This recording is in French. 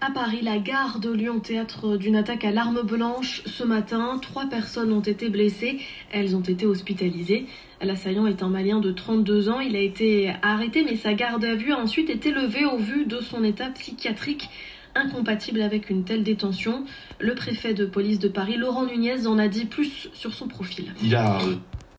À Paris, la gare de Lyon, théâtre d'une attaque à l'arme blanche. Ce matin, trois personnes ont été blessées. Elles ont été hospitalisées. L'assaillant est un Malien de 32 ans. Il a été arrêté, mais sa garde à vue a ensuite été levée au vu de son état psychiatrique incompatible avec une telle détention. Le préfet de police de Paris, Laurent Nunez, en a dit plus sur son profil. Il a euh,